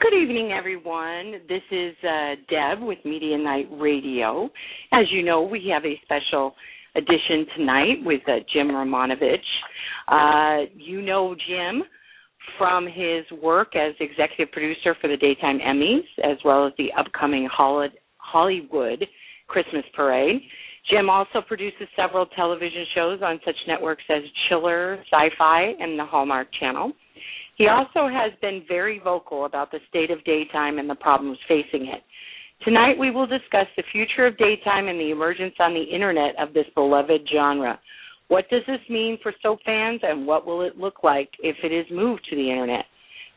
Good evening, everyone. This is uh, Deb with Media Nite Radio. As you know, we have a special edition tonight with uh, Jim Romanovich. Uh, you know Jim from his work as executive producer for the Daytime Emmys, as well as the upcoming Hollywood Christmas Parade. Jim also produces several television shows on such networks as Chiller, SyFy, and the Hallmark Channel. He also has been very vocal about the state of daytime and the problems facing it. Tonight we will discuss the future of daytime and the emergence on the internet of this beloved genre. What does this mean for soap fans and what will it look like if it is moved to the internet?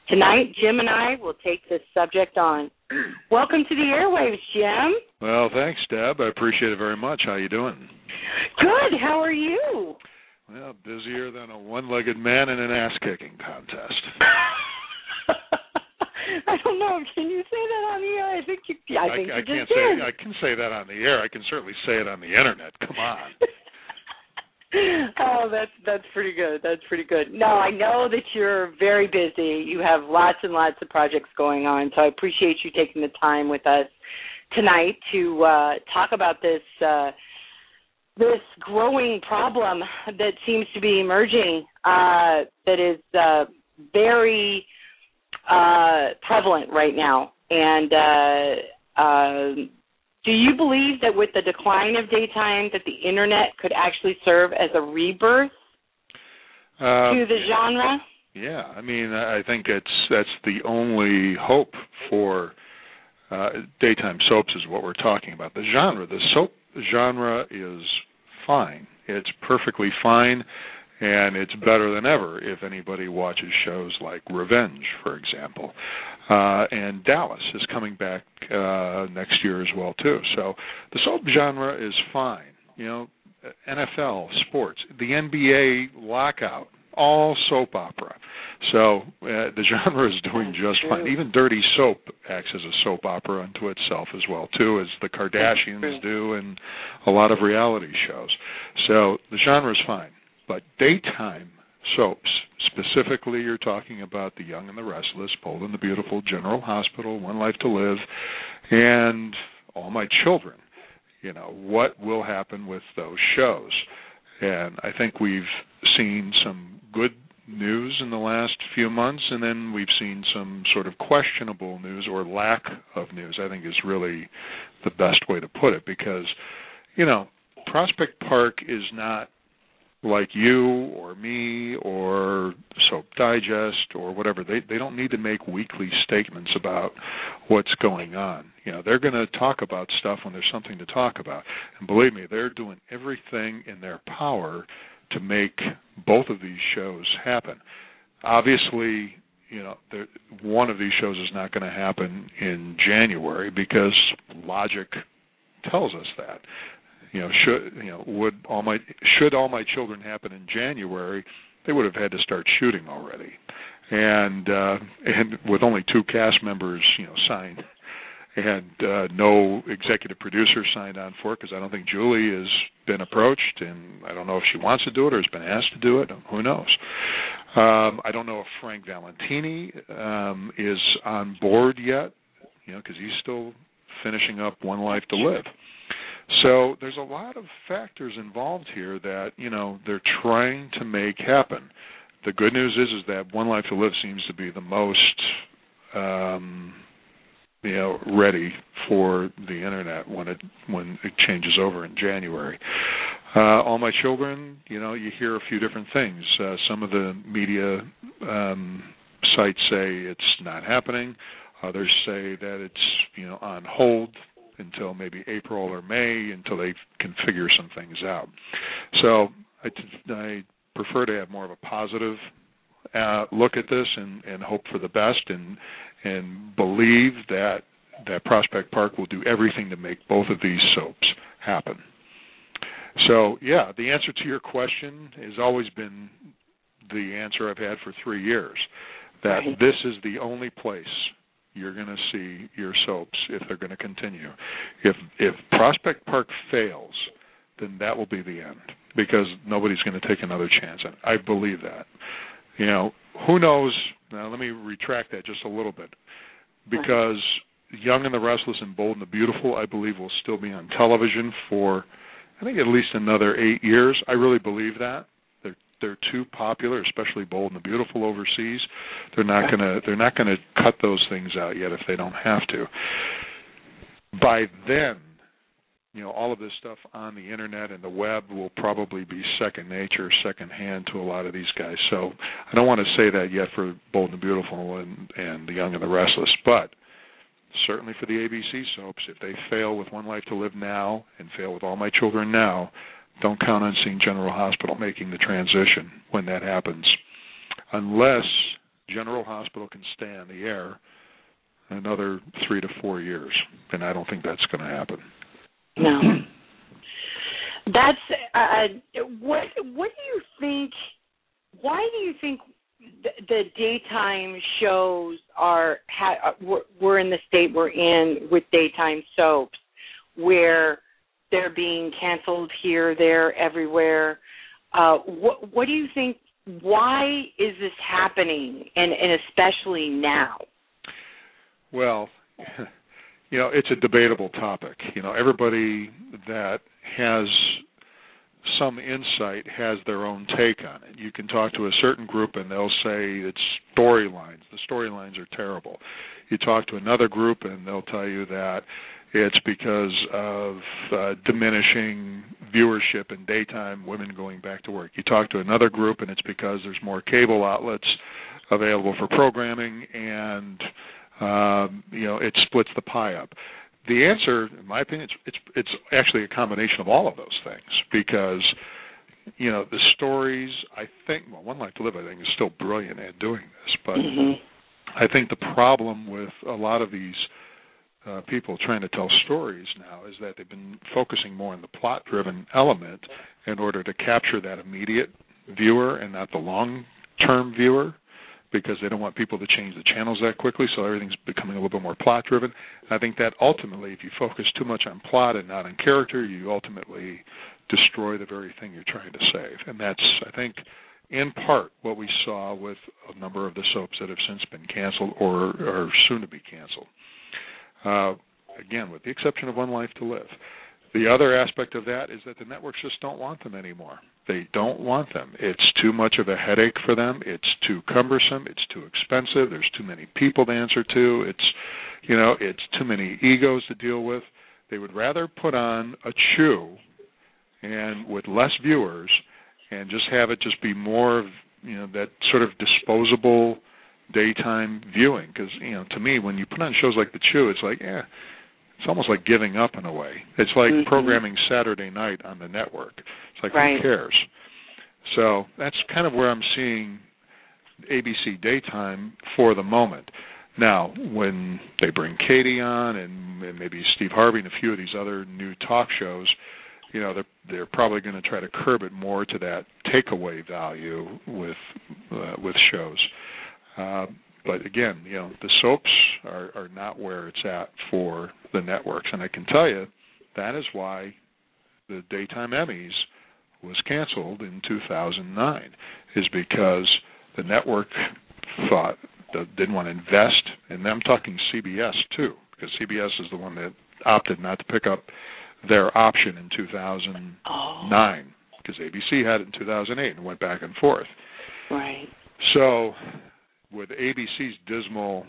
Tonight, Jim and I will take this subject on. Welcome to the airwaves, Jim. Well, thanks, Deb. I appreciate it very much. How are you doing? Good. How are you? Well, busier than a one-legged man in an ass-kicking contest. I don't know. Can you say that on the air? I think you. I think I, you can't say. I can say that on the air. I can certainly say it on the internet. Come on. oh, that's that's pretty good. That's pretty good. No, I know that you're very busy. You have lots and lots of projects going on, so I appreciate you taking the time with us tonight to uh, talk about this uh, this growing problem that seems to be emerging. Uh, that is uh, very uh, prevalent right now, and. Uh, uh, do you believe that with the decline of daytime that the internet could actually serve as a rebirth Um, to the genre? Yeah, I mean, I think it's that's the only hope for uh, daytime soaps is what we're talking about. The genre, the soap genre is fine. It's perfectly fine, and it's better than ever if anybody watches shows like Revenge, for example. Uh, and Dallas is coming back uh, next year as well too. So the soap genre is fine. You know, NFL, sports, the NBA lockout, all soap opera. So uh, the genre is doing just fine. Even Dirty Soap acts as a soap opera unto itself as well too, as the Kardashians do, and a lot of reality shows. So the genre is fine, but daytime soaps specifically you're talking about the young and the restless bold and the beautiful general hospital one life to live and all my children you know what will happen with those shows and i think we've seen some good news in the last few months and then we've seen some sort of questionable news or lack of news i think is really the best way to put it because you know prospect park is not like you or me or Soap Digest or whatever. They they don't need to make weekly statements about what's going on. You know, they're going to talk about stuff when there's something to talk about. And believe me, they're doing everything in their power to make both of these shows happen. Obviously, you know, there, one of these shows is not going to happen in January because logic tells us that you know should you know would all my should all my children happen in January they would have had to start shooting already. And uh and with only two cast members you know signed and uh no executive producer signed on for it because I don't think Julie has been approached and I don't know if she wants to do it or has been asked to do it. Who knows? Um I don't know if Frank Valentini um is on board yet you know because he's still finishing up One Life to Live so there's a lot of factors involved here that you know they're trying to make happen. The good news is is that One Life to Live seems to be the most um, you know ready for the internet when it when it changes over in January. Uh, all my children, you know, you hear a few different things. Uh, some of the media um, sites say it's not happening. Others say that it's you know on hold until maybe April or May until they can figure some things out. So I, I prefer to have more of a positive uh, look at this and, and hope for the best and and believe that that Prospect Park will do everything to make both of these soaps happen. So yeah, the answer to your question has always been the answer I've had for three years. That Right. this is the only place you're going to see your soaps if they're going to continue. If if Prospect Park fails, then that will be the end because nobody's going to take another chance. And I believe that. You know, who knows? Now let me retract that just a little bit because Young and the Restless and Bold and the Beautiful, I believe, will still be on television for I think at least another eight years. I really believe that. They're too popular, especially Bold and the Beautiful overseas. They're not gonna they're not gonna cut those things out yet if they don't have to. By then, you know, all of this stuff on the internet and the web will probably be second nature, second hand to a lot of these guys. So I don't want to say that yet for Bold and the Beautiful and and the Young and the Restless, but certainly for the ABC soaps, if they fail with One Life to Live now and fail with All My Children now, don't count on seeing General Hospital making the transition when that happens, unless General Hospital can stay on the air another three to four years, and I don't think that's going to happen. No. That's uh, what. What do you think? Why do you think the, the daytime shows are? Ha, uh, we're, we're in the state we're in with daytime soaps, where they're being canceled here, there, everywhere. Uh, what What do you think? Why is this happening, and and especially now? Well, you know, it's a debatable topic. You know, everybody that has some insight has their own take on it. You can talk to a certain group and they'll say it's storylines. The storylines are terrible. You talk to another group and they'll tell you that it's because of uh, diminishing viewership in daytime, women going back to work. You talk to another group and it's because there's more cable outlets available for programming and um, you know it splits the pie up. The answer, in my opinion, it's, it's it's actually a combination of all of those things because you know the stories. I think well, One Life to Live, I think, is still brilliant at doing this, but Mhm. I think the problem with a lot of these uh, people trying to tell stories now is that they've been focusing more on the plot-driven element in order to capture that immediate viewer and not the long-term viewer because they don't want people to change the channels that quickly so everything's becoming a little bit more plot driven i think that ultimately if you focus too much on plot and not on character you ultimately destroy the very thing you're trying to save. And that's i think in part what we saw with a number of the soaps that have since been canceled or are soon to be canceled uh, again with the exception of one life to live the other aspect of that is that the networks just don't want them anymore. They don't want them. It's too much of a headache for them. It's too cumbersome. It's too expensive. There's too many people to answer to. It's, you know, it's too many egos to deal with. They would rather put on a chew and with less viewers and just have it just be more of, you know, that sort of disposable daytime viewing because you know to me when you put on shows like the chew it's like yeah it's almost like giving up in a way. It's like Mhm. programming Saturday night on the network. It's like Right. who cares? So that's kind of where I'm seeing ABC daytime for the moment. Now, when they bring Katie on and, and maybe Steve Harvey and a few of these other new talk shows, you know, they're they're probably going to try to curb it more to that takeaway value with uh, with shows. Uh, but again, you know, the soaps are, are not where it's at for the networks, and I can tell you that is why the daytime Emmys was canceled in 2009, is because the network thought that didn't want to invest, and I'm talking CBS too, because CBS is the one that opted not to pick up their option in 2009, Oh, because ABC had it in 2008 and went back and forth. right. So, with ABC's dismal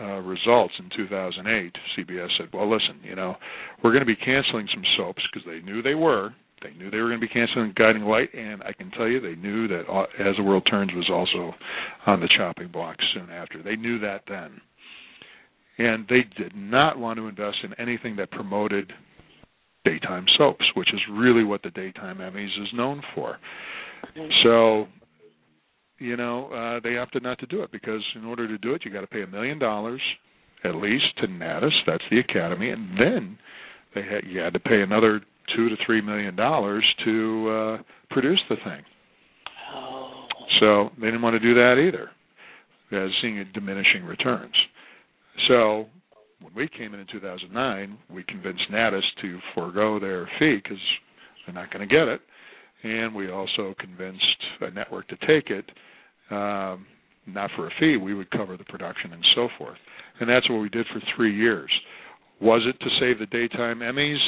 uh, results in 2008, CBS said, "Well, listen, you know, we're going to be canceling some soaps because they knew they were, They knew they were going to be canceling Guiding Light, and I can tell you they knew that uh, As the World Turns was also on the chopping block soon after. They knew that then. And they did not want to invest in anything that promoted daytime soaps, which is really what the Daytime Emmys is known for. So, you know, uh, they opted not to do it because in order to do it, you got to pay a million dollars at least to NATAS, that's the Academy, and then they had you had to pay another two to three million dollars to uh, produce the thing. Oh. So they didn't want to do that either, as seeing diminishing returns. So when we came in in 2009, we convinced NATAS to forego their fee because they're not going to get it, and we also convinced a network to take it, um, not for a fee. We would cover the production and so forth, and that's what we did for three years. Was it to save the daytime Emmys?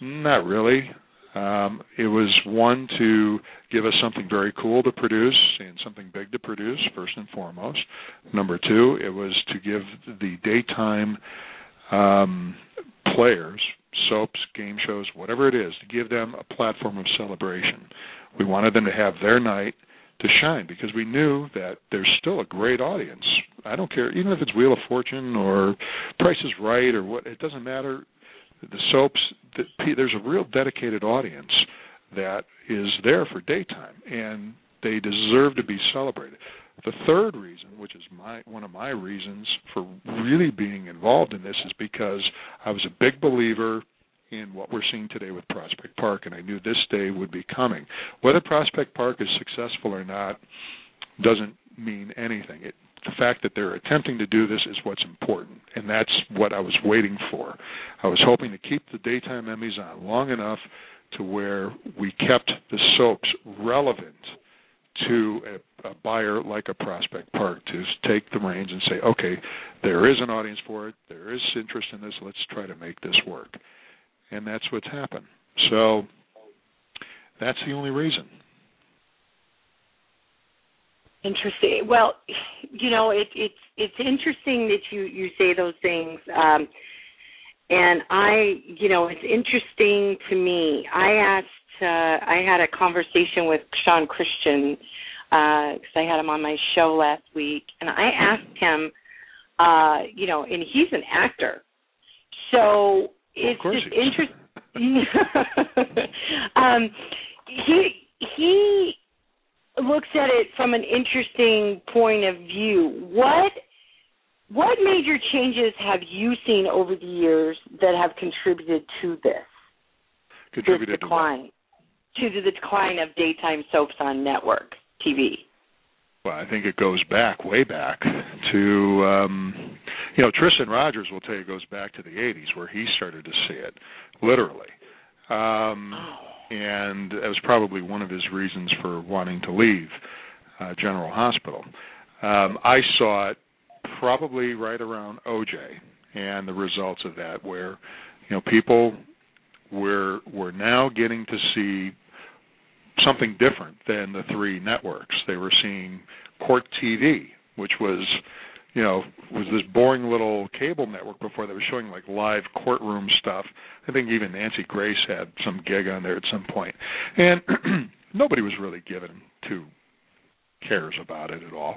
Not really. Um, it was one to give us something very cool to produce and something big to produce first and foremost. Number two, it was to give the daytime um, players, soaps, game shows, whatever it is, to give them a platform of celebration. We wanted them to have their night to shine because we knew that there's still a great audience. I don't care, even if it's Wheel of Fortune or Price is Right or what, it doesn't matter. The soaps, the, there's a real dedicated audience that is there for daytime, and they deserve to be celebrated. The third reason, which is my one of my reasons for really being involved in this, is because I was a big believer in what we're seeing today with Prospect Park, and I knew this day would be coming. Whether Prospect Park is successful or not doesn't mean anything. It, the fact that they're attempting to do this is what's important, and that's what I was waiting for. I was hoping to keep the daytime Emmys on long enough to where we kept the soaps relevant to a, a buyer like a Prospect Park to take the reins and say, okay, there is an audience for it, there is interest in this, let's try to make this work. And that's what's happened. So that's the only reason. Interesting. Well, you know, it, it's it's interesting that you you say those things. Um, and I, you know, it's interesting to me. I asked uh, I had a conversation with Shawn Christian because uh, I had him on my show last week, and I asked him, uh, you know, and he's an actor, so it's just interesting. um, he he looks at it from an interesting point of view. What what major changes have you seen over the years that have contributed to this? Contributed this decline to the decline of daytime soaps on network TV? Well, I think it goes back, way back to, um, you know, Tristan Rogers will tell you it goes back to the 80s where he started to see it, literally. Um, oh. And that was probably one of his reasons for wanting to leave uh, General Hospital. Um, I saw it probably right around OJ and the results of that, where you know people were were now getting to see something different than the three networks. They were seeing Court TV, which was, you know, was this boring little cable network before that was showing like live courtroom stuff. I think even Nancy Grace had some gig on there at some point. and nobody was really given two cares about it at all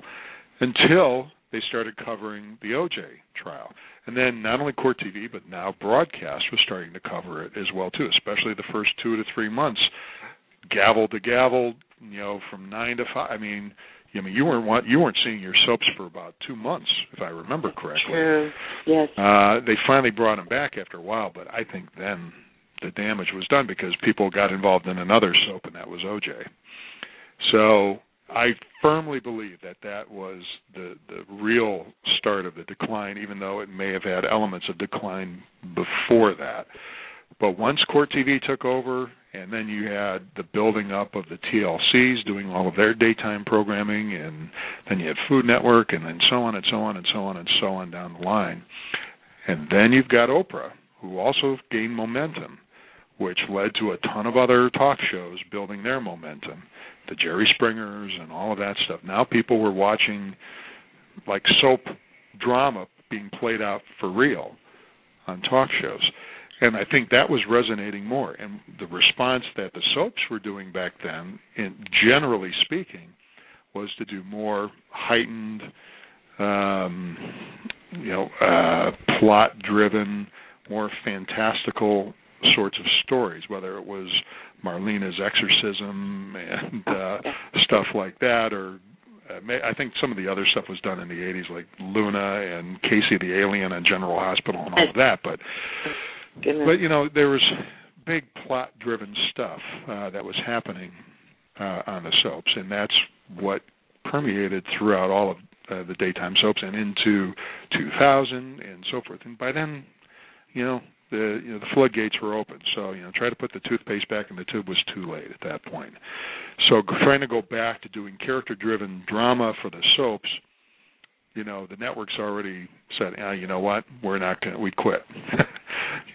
until they started covering the OJ trial. And then not only Court TV, but now broadcast was starting to cover it as well too, especially the first two to three months gavel to gavel, you know, from nine to five. I mean, I mean, you weren't you weren't seeing your soaps for about two months, if I remember correctly. True. Yes. Uh, they finally brought them back after a while, but I think then the damage was done because people got involved in another soap, and that was OJ. So I firmly believe that that was the the real start of the decline, even though it may have had elements of decline before that. But once Court TV took over, and then you had the building up of the TLCs doing all of their daytime programming, and then you had Food Network, and then so on and so on and so on and so on down the line. And then you've got Oprah, who also gained momentum, which led to a ton of other talk shows building their momentum, the Jerry Springers and all of that stuff. Now people were watching like soap drama being played out for real on talk shows and I think that was resonating more. And the response that the soaps were doing back then, in generally speaking, was to do more heightened, um, you know, uh, plot-driven, more fantastical sorts of stories. Whether it was Marlena's exorcism and uh, stuff like that, or uh, I think some of the other stuff was done in the 80s, like Luna and Casey the Alien and General Hospital and all of that. But Goodness. but you know there was big plot driven stuff uh, that was happening uh, on the soaps, and that's what permeated throughout all of uh, the daytime soaps and into 2000 and so forth. And by then, you know the you know the floodgates were open. So you know try to put the toothpaste back in the tube was too late at that point. So trying to go back to doing character driven drama for the soaps you know the network's already said ah, you know what? We're not going to we quit.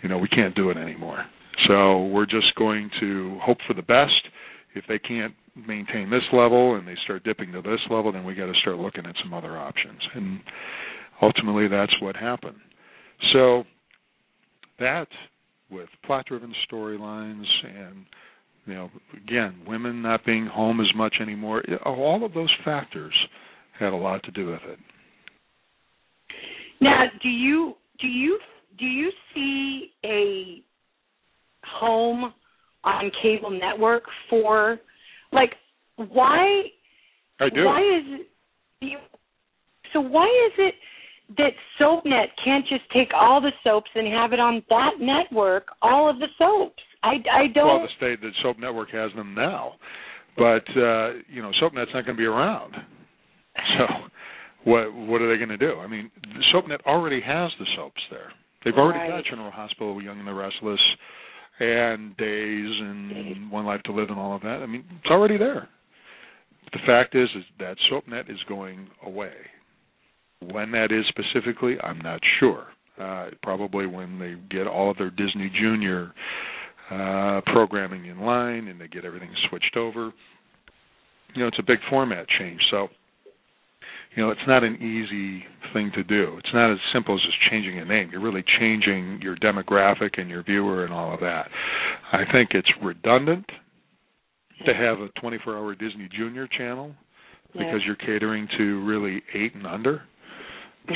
You know we can't do it anymore. So we're just going to hope for the best. If they can't maintain this level and they start dipping to this level then we got to start looking at some other options. And ultimately that's what happened. So that with plot driven storylines and you know again women not being home as much anymore all of those factors had a lot to do with it Now, do you do you do you see a home on cable network for like why I do. why is it so why is it that SoapNet can't just take all the soaps and have it on that network, all of the soaps? I I don't well the state the soap network has them now but uh you know soapnet's not going to be around so what what are they going to do? I mean soapnet already has the soaps there. They've already Right. got general hospital young and the restless and days and one life to live and all of that. I mean it's already there. The fact is is that soapnet is going away. When that is specifically i'm not sure. Uh probably when they get all of their disney junior uh, programming in line and they get everything switched over. You know, it's a big format change. So, you know, it's not an easy thing to do. It's not as simple as just changing a name. You're really changing your demographic and your viewer and all of that. I think it's redundant to have a 24 hour Disney Junior channel because you're catering to really eight and under.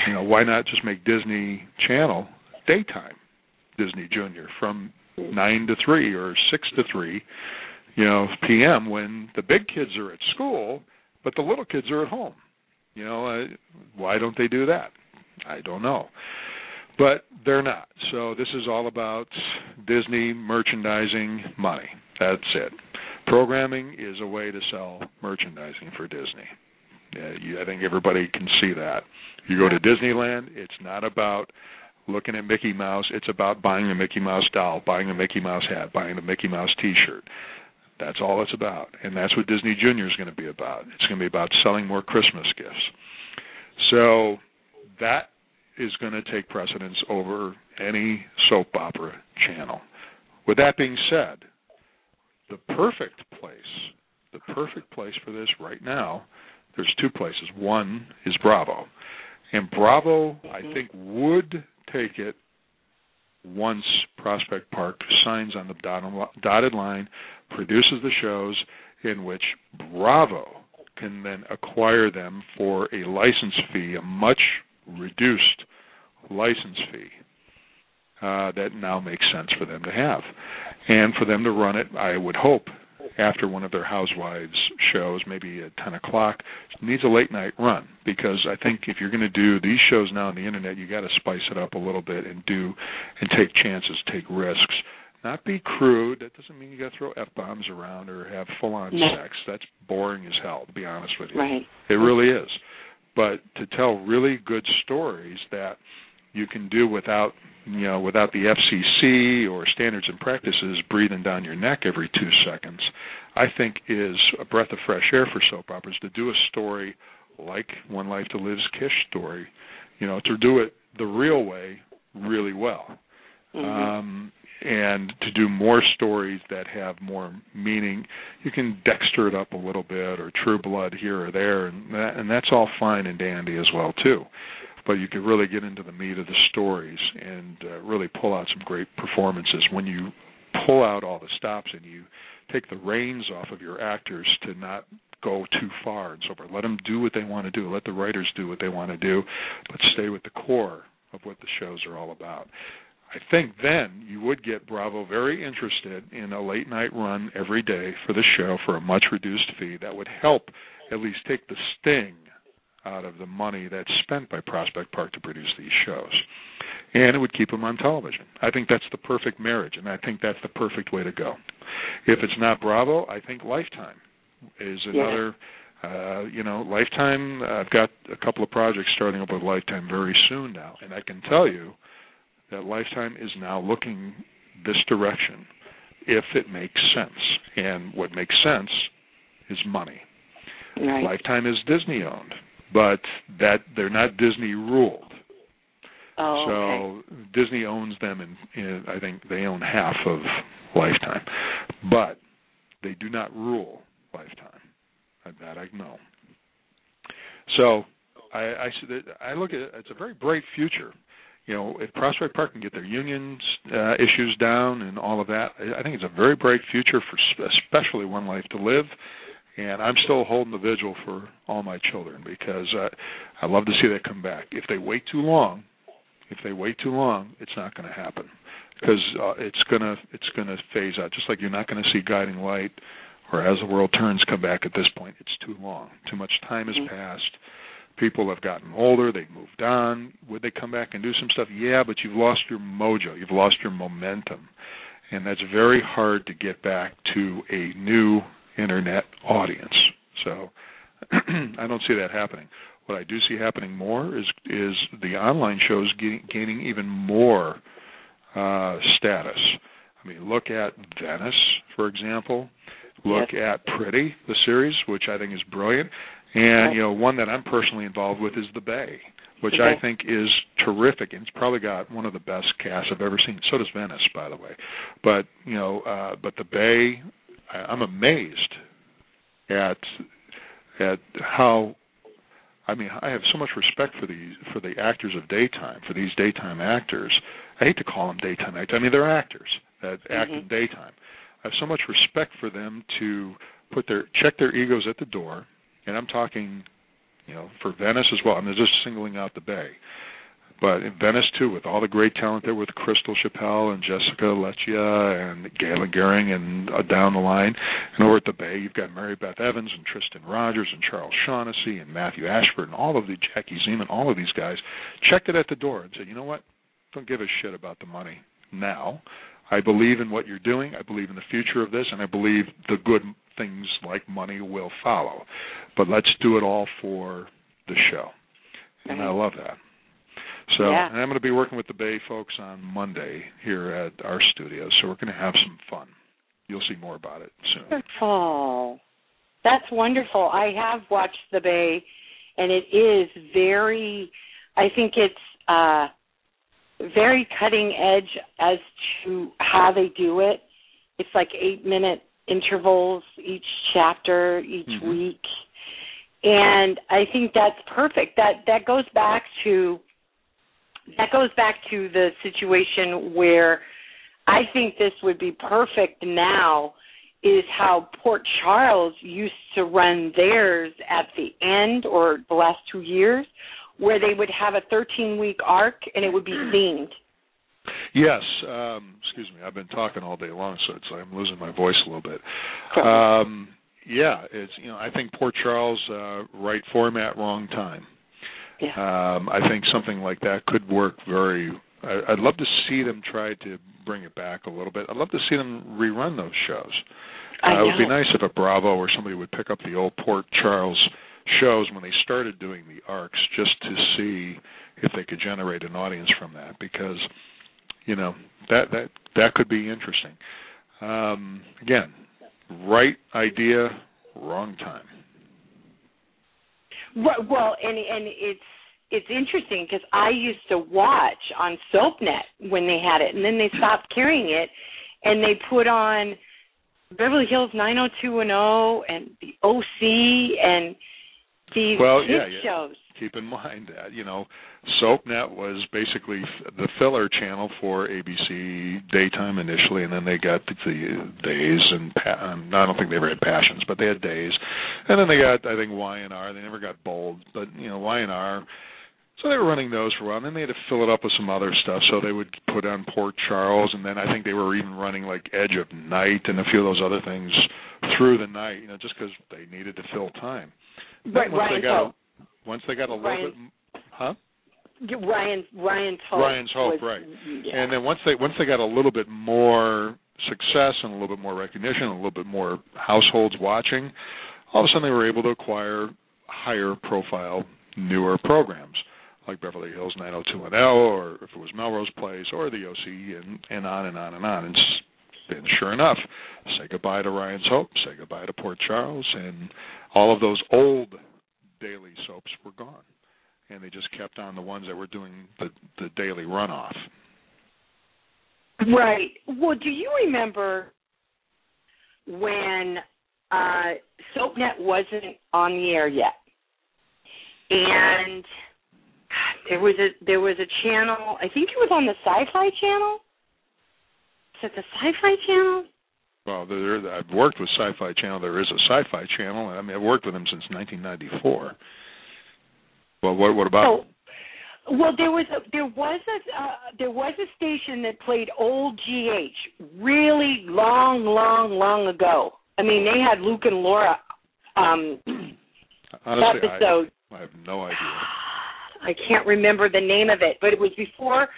You know, why not just make Disney Channel daytime Disney Junior from mm. nine to three or six to three, you know, p.m. when the big kids are at school, but the little kids are at home. You know, uh, why don't they do that? I don't know, but they're not. So this is all about Disney merchandising money. That's it. Programming is a way to sell merchandising for Disney. Yeah, you, I think everybody can see that. You go to Disneyland, it's not about looking at Mickey Mouse. It's about buying a Mickey Mouse doll, buying a Mickey Mouse hat, buying a Mickey Mouse T-shirt. That's all it's about, and that's what Disney Junior is going to be about. It's going to be about selling more Christmas gifts. So that is going to take precedence over any soap opera channel. With that being said, the perfect place, the perfect place for this right now, there's two places. One is Bravo. And Bravo, I mm-hmm. think, would take it once Prospect Park signs on the dotted- dotted line, produces the shows in which Bravo can then acquire them for a license fee, a much reduced license fee uh, that now makes sense for them to have. And for them to run it, I would hope, after one of their housewives shows, maybe at 10 o'clock, needs a late night run because I think if you're going to do these shows now on the internet, you got to spice it up a little bit and do and take chances, take risks. Not be crude. That doesn't mean you got to throw f bombs around or have full on No. sex. That's boring as hell, to be honest with you. right. It really is. But to tell really good stories that you can do without you know without the FCC or standards and practices breathing down your neck every two seconds, I think is a breath of fresh air for soap operas to do a story like One Life to Live's Kish story, you know, to do it the real way really well. Mhm. Um, and to do more stories that have more meaning, you can Dexter it up a little bit or True Blood here or there, and that, and that's all fine and dandy as well too. but you could really get into the meat of the stories and uh, really pull out some great performances when you pull out all the stops and you take the reins off of your actors to not go too far and so forth. Let them do what they want to do. Let the writers do what they want to do, but stay with the core of what the shows are all about. I think then you would get Bravo very interested in a late night run every day for the show for a much reduced fee that would help at least take the sting out of the money that's spent by Prospect Park to produce these shows. And it would keep them on television. I think that's the perfect marriage, and I think that's the perfect way to go. If it's not Bravo, I think Lifetime is another. Uh, you know, Lifetime. I've got a couple of projects starting up with Lifetime very soon now, and I can tell you that Lifetime is now looking this direction if it makes sense. And what makes sense is money. Right. Lifetime is Disney owned, but that they're not Disney ruled. Oh, so okay. Disney owns them, and, I think they own half of Lifetime, but they do not rule Lifetime. That I know. So I, I, I look at it, it's a very bright future you know, if Prospect Park can get their unions uh, issues down and all of that, I think it's a very bright future for especially One Life to Live. And I'm still holding the vigil for all my children because uh, I love to see that come back. If they wait too long, if they wait too long, it's not going to happen because uh, it's gonna it's gonna phase out. Just like you're not going to see Guiding Light or As the World Turns come back at this point. It's too long. Too much time has mm-hmm. passed people have gotten older, they've moved on. Would they come back and do some stuff? Yeah, but you've lost your mojo, you've lost your momentum. And that's very hard to get back to a new internet audience. So I don't see that happening. What I do see happening more is is the online shows gaining, gaining even more uh, status. I mean, look at Venice, for example. Look yes. at Pretty, the series, which I think is brilliant. And you know, one that I'm personally involved with is The Bay, which okay. I think is terrific, and it's probably got one of the best casts I've ever seen. So does Venice, by the way. But you know, uh, but The Bay, I, I'm amazed at at how. I mean, I have so much respect for these for the actors of daytime, for these daytime actors. I hate to call them daytime actors. I mean, they're actors that act mm-hmm. in daytime. I have so much respect for them to put their check their egos at the door and I'm talking, you know, for Venice as well. I'm just singling out the Bay, but in Venice too, with all the great talent there with Crystal Chappell and Jessica Leccia and Galen Gering and uh, down the line, and over at the Bay you've got Mary Beth Evans and Tristan Rogers and Charles Shaughnessy and Matthew Ashford and all of the Jackie Zeman, all of these guys checked it at the door and said, you know what, don't give a shit about the money now. I believe in what you're doing. I believe in the future of this, and I believe the good things like money will follow. But let's do it all for the show. And I love that. So Yeah. and I'm going to be working with the Bay folks on Monday here at our studio. So we're going to have some fun. You'll see more about it soon. Wonderful. That's wonderful. I have watched The Bay, and it is very. I think it's uh, very cutting edge as to how they do it. It's like eight minute intervals each chapter each Mhm. week, and I think that's perfect. That that goes back to that goes back to the situation where I think this would be perfect now is how Port Charles used to run theirs at the end or the last two years, where they would have a 13 week arc and it would be themed. Yes. Um, excuse me. I've been talking all day long, so it's I'm losing my voice a little bit. Correct. Um, yeah, it's you know I think Port Charles uh, right format, wrong time. Yeah. Um, I think something like that could work very. I, I'd love to see them try to bring it back a little bit. I'd love to see them rerun those shows. I Uh, it would be nice if a Bravo or somebody would pick up the old Port Charles shows when they started doing the arcs, just to see if they could generate an audience from that. Because you know that that that could be interesting. Um, again, right idea, wrong time. Well, and and it's it's interesting because I used to watch on SoapNet when they had it, and then they stopped carrying it, and they put on Beverly Hills 90210 and the OC and Well, yeah, yeah. shows. keep in mind that you know SoapNet was basically the filler channel for ABC daytime initially, and then they got the, the days and pa- um, I don't think they ever had passions, but they had days, and then they got I think Y and R. They never got bold, but you know Y and R. So they were running those for a while, and then they had to fill it up with some other stuff. So they would put on Port Charles, and then I think they were even running like Edge of Night and a few of those other things through the night, you know, just because they needed to fill time. Right, once Ryan they got Hope. a, once they got a little Ryan- bit, huh? Ryan's Ryan's hope. Ryan's Hope, was- right. Yeah. And then once they once they got a little bit more success and a little bit more recognition, and a little bit more households watching, all of a sudden they were able to acquire higher profile, newer programs like Beverly Hills 90210, or if it was Melrose Place, or the OC, and and on and on and on. And, and sure enough, say goodbye to Ryan's Hope, say goodbye to Port Charles, and all of those old daily soaps were gone and they just kept on the ones that were doing the the daily runoff. Right. Well, do you remember when uh SoapNet wasn't on the air yet? And there was a there was a channel, I think it was on the Sci-Fi channel. Is it the Sci-Fi channel? Well, there, I've worked with Sci-Fi Channel. There is a Sci-Fi Channel. I mean, I've worked with them since 1994. Well, what what about? Oh, well, there was a there was a uh, there was a station that played old GH really long, long, long ago. I mean, they had Luke and Laura um Honestly, episode. I, I have no idea. I can't remember the name of it, but it was before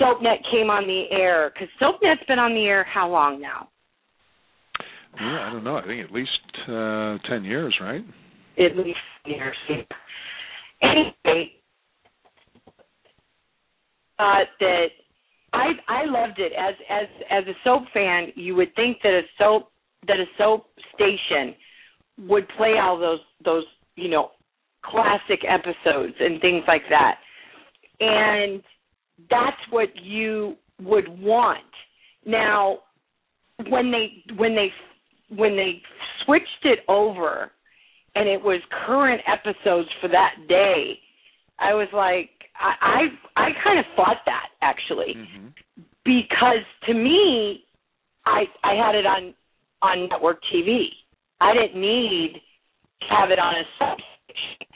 SoapNet came on the air. Because SoapNet's been on the air how long now? Yeah, I don't know. I think at least uh, ten years, right? At least years. Anyway, uh, that I I loved it as as as a soap fan. You would think that a soap that a soap station would play all those those you know classic episodes and things like that, and that's what you would want. Now, when they when they when they switched it over and it was current episodes for that day, I was like, I I, I kind of fought that actually hmm because to me, I I had it on on network TV. I didn't need to have it on a substation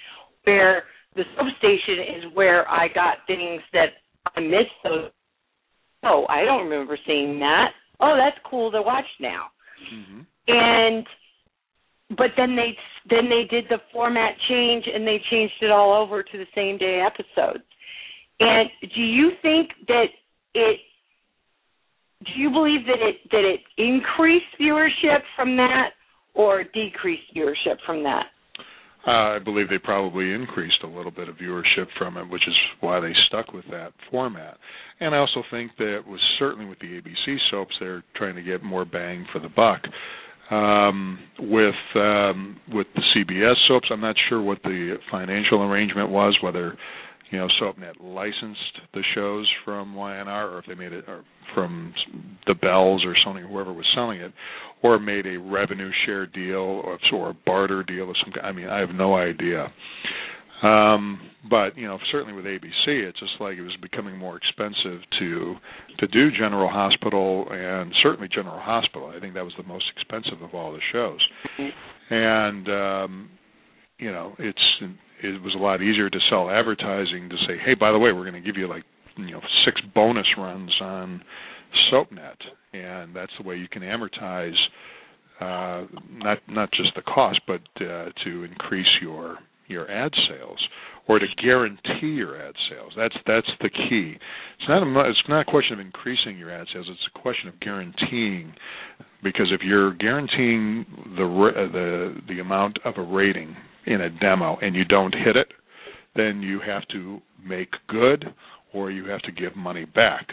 where the substation is where I got things that I missed those. Oh, I don't remember seeing that. Oh, that's cool to watch now hmm and but then they then they did the format change and they changed it all over to the same day episodes and do you think that it do you believe that it that it increased viewership from that or decreased viewership from that Uh, I believe they probably increased a little bit of viewership from it, which is why they stuck with that format. And I also think that was certainly with the ABC soaps, they're trying to get more bang for the buck. Um, with um, with the CBS soaps, I'm not sure what the financial arrangement was, whether you know SoapNet licensed the shows from Y&R, or if they made it or from the Bells or Sony, whoever was selling it, or made a revenue share deal or, or a barter deal of some kind. I mean, I have no idea. Um, but you know, certainly with ABC, it's just like it was becoming more expensive to to do General Hospital and certainly General Hospital. I think that was the most expensive of all the shows, and um, you know, it's it was a lot easier to sell advertising to say, hey, by the way, we're going to give you like you know six bonus runs on SoapNet, and that's the way you can amortize uh, not not just the cost, but uh, to increase your your ad sales or to guarantee your ad sales. That's that's the key. It's not a it's not a question of increasing your ad sales. It's a question of guaranteeing because if you're guaranteeing the uh, the the amount of a rating in a demo and you don't hit it, then you have to make good or you have to give money back.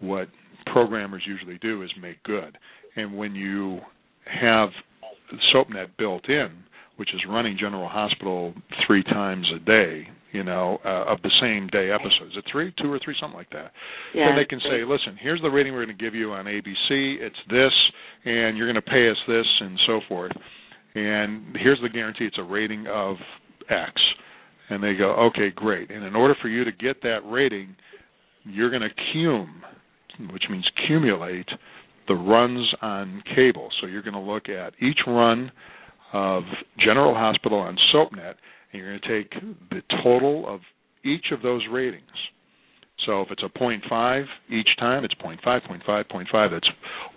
What programmers usually do is make good. And when you have SoapNet built in, which is running General Hospital three times a day, you know, uh, of the same day episodes. Is it three, two or three, something like that? yeah Then they can say, listen, here's the rating we're going to give you on ABC. It's this, and you're going to pay us this, and so forth. And here's the guarantee: it's a rating of X. and they go, okay, great. And in order for you to get that rating, you're going to cume, which means cumulate the runs on cable. So you're going to look at each run of General Hospital on SoapNet, and you're going to take the total of each of those ratings. So if it's a 0.5 each time, it's 0.5, 0.5, 0.5. That's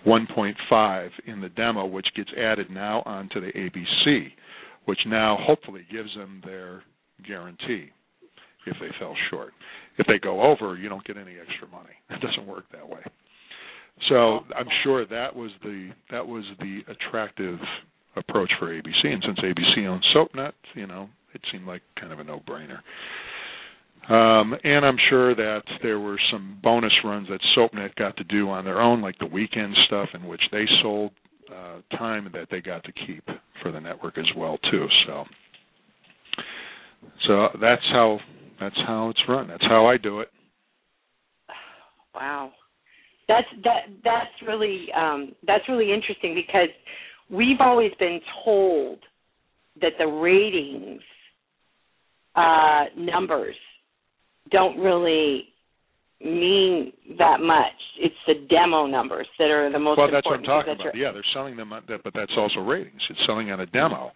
1.5 in the demo, which gets added now onto the ABC, which now hopefully gives them their guarantee if they fell short. If they go over, you don't get any extra money. It doesn't work that way. So I'm sure that was the that was the attractive approach for ABC, and since ABC owns SoapNet, you know, it seemed like kind of a no-brainer. Um, and I'm sure that there were some bonus runs that SoapNet got to do on their own, like the weekend stuff, in which they sold uh, time that they got to keep for the network as well too. So, so that's how that's how it's run. That's how I do it. Wow, that's that that's really um, that's really interesting because we've always been told that the ratings uh, numbers don't really mean that much. It's the demo numbers that are the most well, that's what I'm talking about. Yeah, they're selling them, but that's also ratings. It's selling on a demo.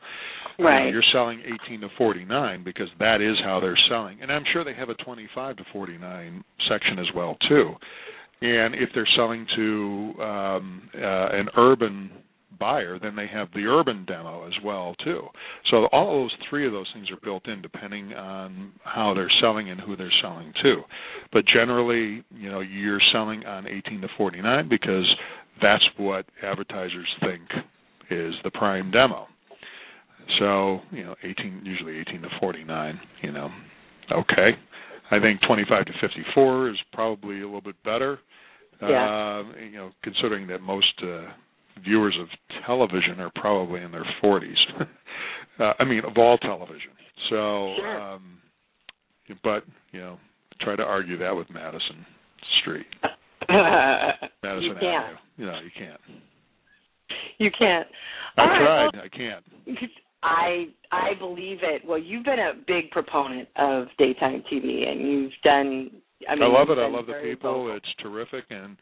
Right. you're selling 18 to 49 because that is how they're selling, and I'm sure they have a 25 to 49 section as well too. And if they're selling to um, uh, an urban buyer, then they have the urban demo as well too. So all those three of those things are built in depending on how they're selling and who they're selling to. But generally, you know, you're selling on 18 to 49 because that's what advertisers think is the prime demo. So, you know, 18 usually 18 to 49, you know. Okay. I think 25 to 54 is probably a little bit better. Yeah. Uh, you know, considering that most uh, viewers of television are probably in their 40s. uh, I mean, of all television. So, Sure. um, but you know, try to argue that with Madison Street, Madison you can't. Avenue. You know, you can't. You can't. I All right, tried. well, I can't. I I believe it. Well, you've been a big proponent of daytime TV, and you've done. I mean, I love it. I love the people. vocal. It's terrific, and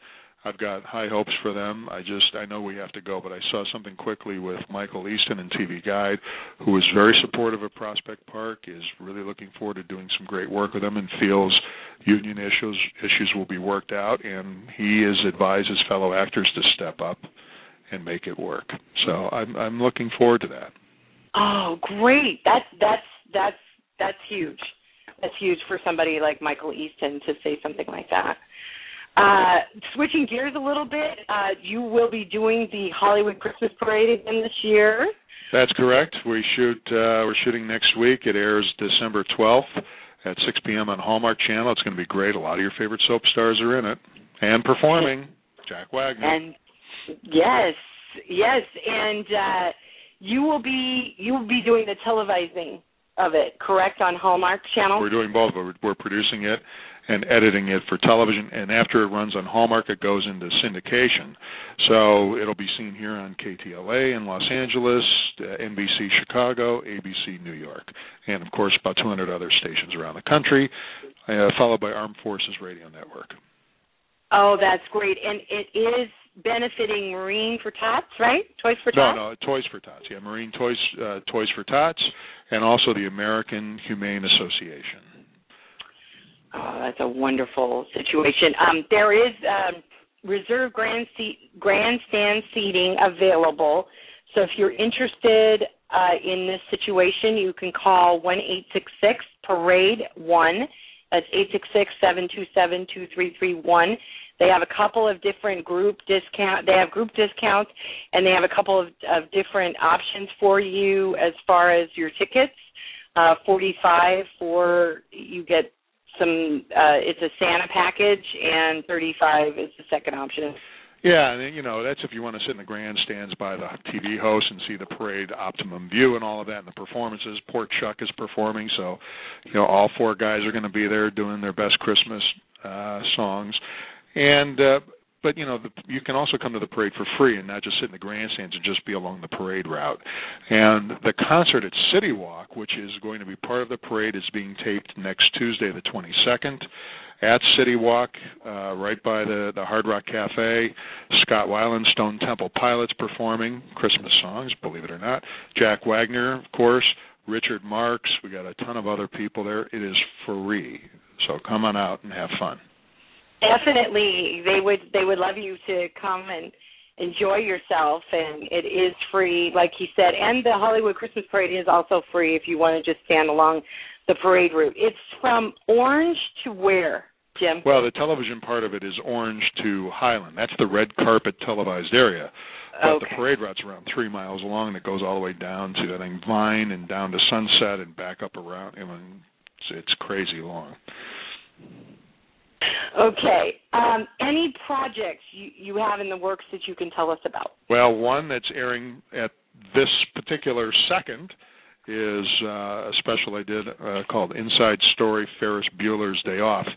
I've got high hopes for them. I just I know we have to go, but I saw something quickly with Michael Easton and TV Guide, who is very supportive of Prospect Park, is really looking forward to doing some great work with them, and feels union issues issues will be worked out. And he has advised his fellow actors to step up and make it work. So I'm I'm looking forward to that. Oh, great! That's that's that's that's huge. That's huge for somebody like Michael Easton to say something like that. Uh, switching gears a little bit, uh, you will be doing the Hollywood Christmas Parade again this year. That's correct. We shoot. Uh, we're shooting next week. It airs December 12th at 6 p.m. on Hallmark Channel. It's going to be great. A lot of your favorite soap stars are in it and performing. Jack Wagner. And yes, yes, and uh, you will be you will be doing the televising of it, correct, on Hallmark Channel. We're doing both. We're, we're producing it and editing it for television. And after it runs on Hallmark, it goes into syndication. So it'll be seen here on KTLA in Los Angeles, uh, NBC Chicago, ABC New York, and of course about 200 other stations around the country, uh, followed by Armed Forces Radio Network. Oh, that's great, and it is benefiting Marine for Tots, right? Toys for Tots. No, no, Toys for Tots. Yeah, Marine Toys, uh, Toys for Tots, and also the American Humane Association. Oh, that's a wonderful situation. Um, there is um, reserve grand seat, grandstand seating available. So if you're interested uh, in this situation, you can call one eight six six parade one. That's eight six six seven two seven two three three one. They have a couple of different group discount. They have group discounts, and they have a couple of, of different options for you as far as your tickets. Uh, Forty-five for you get some. Uh, it's a Santa package, and thirty-five is the second option. Yeah, and you know that's if you want to sit in the grandstands by the TV host and see the parade, optimum view, and all of that, and the performances. Port Chuck is performing, so you know all four guys are going to be there doing their best Christmas uh, songs. And uh, but you know, the, you can also come to the parade for free and not just sit in the grandstands and just be along the parade route. And the concert at City Walk, which is going to be part of the parade, is being taped next Tuesday, the 22nd at City Walk, uh, right by the the Hard Rock Cafe. Scott Weiland, Stone Temple Pilots performing Christmas songs, believe it or not. Jack Wagner, of course. Richard Marx. We got a ton of other people there. It is free, so come on out and have fun. Definitely, they would they would love you to come and enjoy yourself, and it is free, like he said. And the Hollywood Christmas Parade is also free if you want to just stand along the parade route. It's from Orange to where? Jim? Well, the television part of it is Orange to Highland. That's the red carpet televised area. But okay. the parade route's around three miles long, and it goes all the way down to I think Vine and down to Sunset and back up around. I mean, it's, it's crazy long. Okay. Um, any projects you, you have in the works that you can tell us about? Well, one that's airing at this particular second is uh, a special I did uh, called Inside Story Ferris Bueller's Day Off.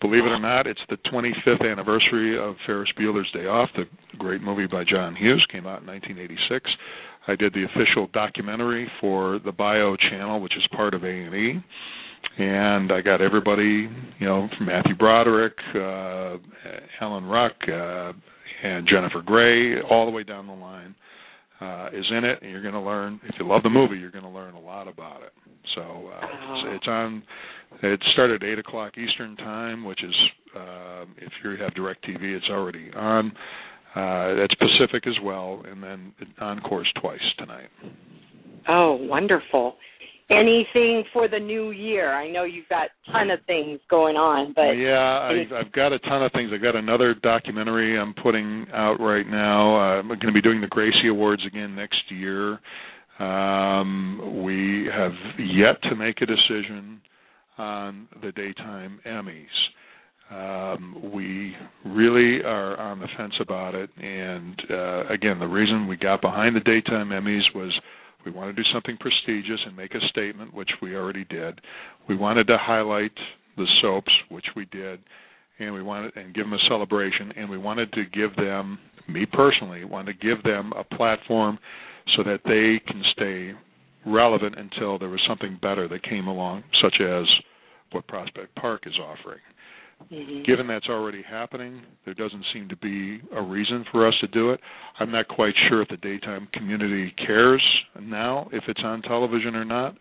Believe it or not, it's the 25th anniversary of Ferris Bueller's Day Off, the great movie by John Hughes, came out in 1986. I did the official documentary for the Bio channel, which is part of A&E. And I got everybody, you know, from Matthew Broderick, uh, Alan Ruck, uh, and Jennifer Grey, all the way down the line uh, is in it, and you're going to learn. If you love the movie, you're going to learn a lot about it. So uh, it's, it's on. It started at eight o'clock Eastern time, which is uh, if you have DirecTV, it's already on. Uh, that's Pacific as well, and then it encores twice tonight. Oh, wonderful! Anything for the new year? I know you've got a ton of things going on, but yeah, I've, I've got a ton of things. I've got another documentary I'm putting out right now. Uh, I'm going to be doing the Gracie Awards again next year. Um, we have yet to make a decision on the daytime Emmys. Um, we really are on the fence about it, and uh, again, the reason we got behind the daytime Emmys was we wanted to do something prestigious and make a statement, which we already did. We wanted to highlight the soaps, which we did, and we wanted and give them a celebration. And we wanted to give them, me personally, wanted to give them a platform so that they can stay relevant until there was something better that came along, such as what Prospect Park is offering. Mm-hmm. Given that's already happening, there doesn't seem to be a reason for us to do it. I'm not quite sure if the daytime community cares now if it's on television or not.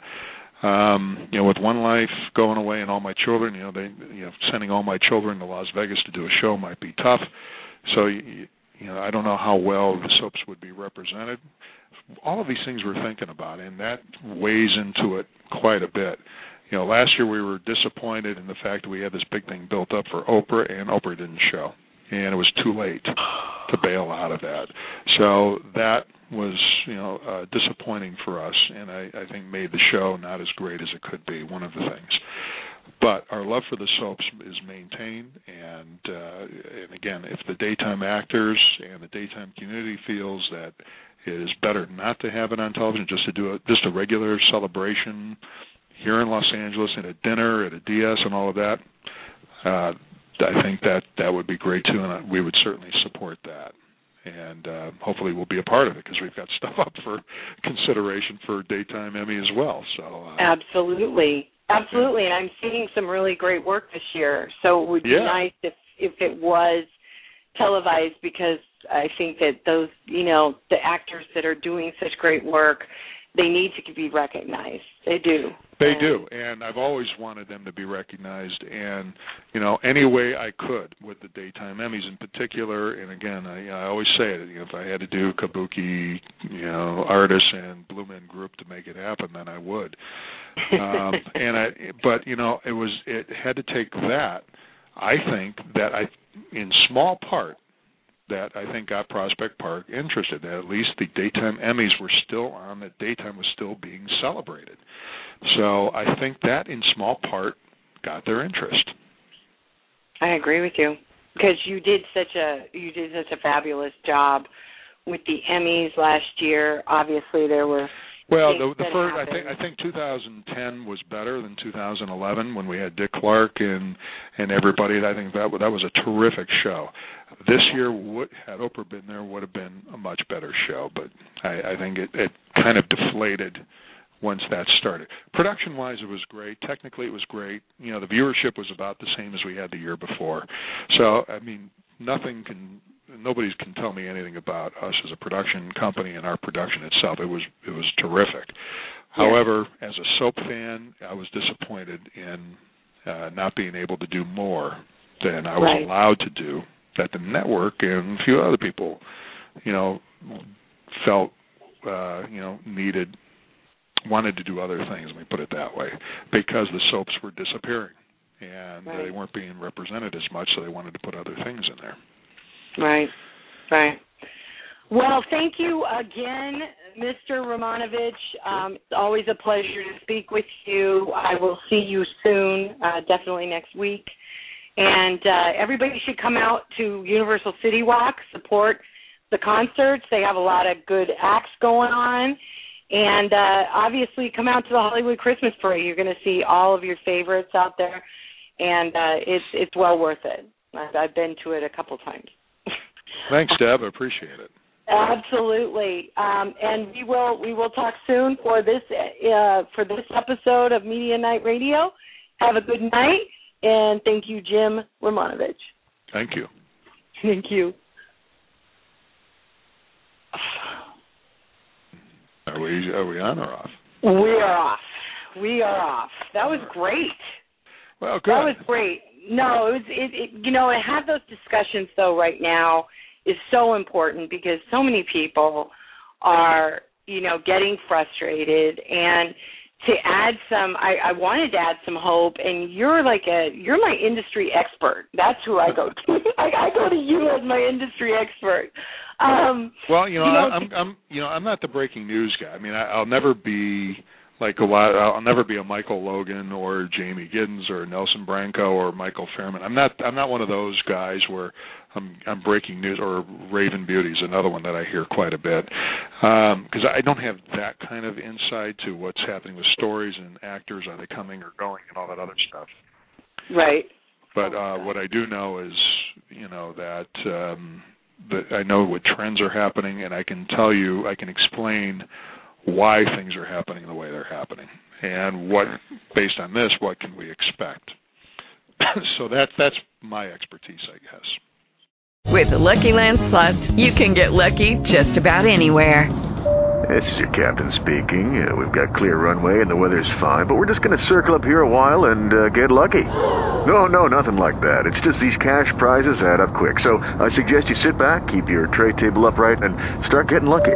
Um, you know, with one life going away and all my children, you know, they, you know, sending all my children to Las Vegas to do a show might be tough. So, you, you know, I don't know how well the soaps would be represented. All of these things we're thinking about, and that weighs into it quite a bit you know, last year we were disappointed in the fact that we had this big thing built up for Oprah, and Oprah didn't show, and it was too late to bail out of that. So that was, you know, uh, disappointing for us, and I, I think made the show not as great as it could be. One of the things. But our love for the soaps is maintained, and uh, and again, if the daytime actors and the daytime community feels that it is better not to have it on television, just to do a, just a regular celebration here in Los Angeles at a dinner at a DS and all of that, uh, I think that that would be great too, and we would certainly support that. And uh, hopefully, we'll be a part of it because we've got stuff up for consideration for daytime Emmy as well. So uh, absolutely, absolutely, and I'm seeing some really great work this year. So it would be Yeah. nice if if it was televised because I think that those you know the actors that are doing such great work they need to be recognized. They do. They do, and I've always wanted them to be recognized, and you know, any way I could with the daytime Emmys in particular. And again, I, I always say it: you know, if I had to do Kabuki, you know, artists and Blue Man Group to make it happen, then I would. Um, and I, but you know, it was it had to take that. I think that I, in small part, that I think got Prospect Park interested. That at least the daytime Emmys were still on. That daytime was still being celebrated. So I think that, in small part, got their interest. I agree with you because you did such a you did such a fabulous job with the Emmys last year. Obviously, there were Well, the, the first, I think I think 2010 was better than 2011 when we had Dick Clark and and everybody. I think that that was a terrific show. This year, would, had Oprah been there, would have been a much better show. But I, I think it, it kind of deflated once that started. Production wise, it was great. Technically, it was great. You know, the viewership was about the same as we had the year before. So, I mean, nothing can nobody can tell me anything about us as a production company and our production itself. It was it was terrific. However, as a soap fan, I was disappointed in uh, not being able to do more than I was Right. allowed to do. That the network and a few other people, you know, felt uh, you know needed wanted to do other things. Let me put it that way, because the soaps were disappearing and Right. they weren't being represented as much, so they wanted to put other things in there. Right, right. Well, thank you again, Mr. Romanovich. Um, it's always a pleasure to speak with you. I will see you soon, uh, definitely next week. And uh, everybody should come out to Universal City Walk, support the concerts. They have a lot of good acts going on. And uh, obviously, come out to the Hollywood Christmas Parade. You're going to see all of your favorites out there, and uh, it's it's well worth it. I've, I've been to it a couple times. Thanks, Deb. I appreciate it. Absolutely, um, and we will we will talk soon for this uh, for this episode of Media Nite Radio. Have a good night, and thank you, Jim Romanovich. Thank you. Thank you. Are we are we on or off? We are off. We are off. That was great. Well, good. That was great. No, it was it, it you know, to have those discussions though right now is so important because so many people are, you know, getting frustrated and to add some I, I wanted to add some hope and you're like a you're my industry expert. That's who I go to. I, I go to you as my industry expert. Um well, you know, you know, I'm I'm you know I'm not the breaking news guy. I mean, I, I'll never be like a lot. I'll never be a Michael Logan or Jamey Giddens or Nelson Branco or Michael Fairman. I'm not I'm not one of those guys where I'm I'm breaking news or Raven Beauty's another one that I hear quite a bit because I don't have that kind of insight to what's happening with stories and actors are they coming or going and all that other stuff. right. But uh, what I do know is, you know, that um, that I know what trends are happening, and I can tell you, I can explain why things are happening the way they're happening, and what, based on this, what can we expect. so that's that's my expertise, I guess. With the Lucky Land Slots, you can get lucky just about anywhere. This is your captain speaking. Uh, we've got clear runway and the weather's fine, but we're just going to circle up here a while and uh, get lucky. No, no, nothing like that. It's just these cash prizes add up quick. So I suggest you sit back, keep your tray table upright, and start getting lucky.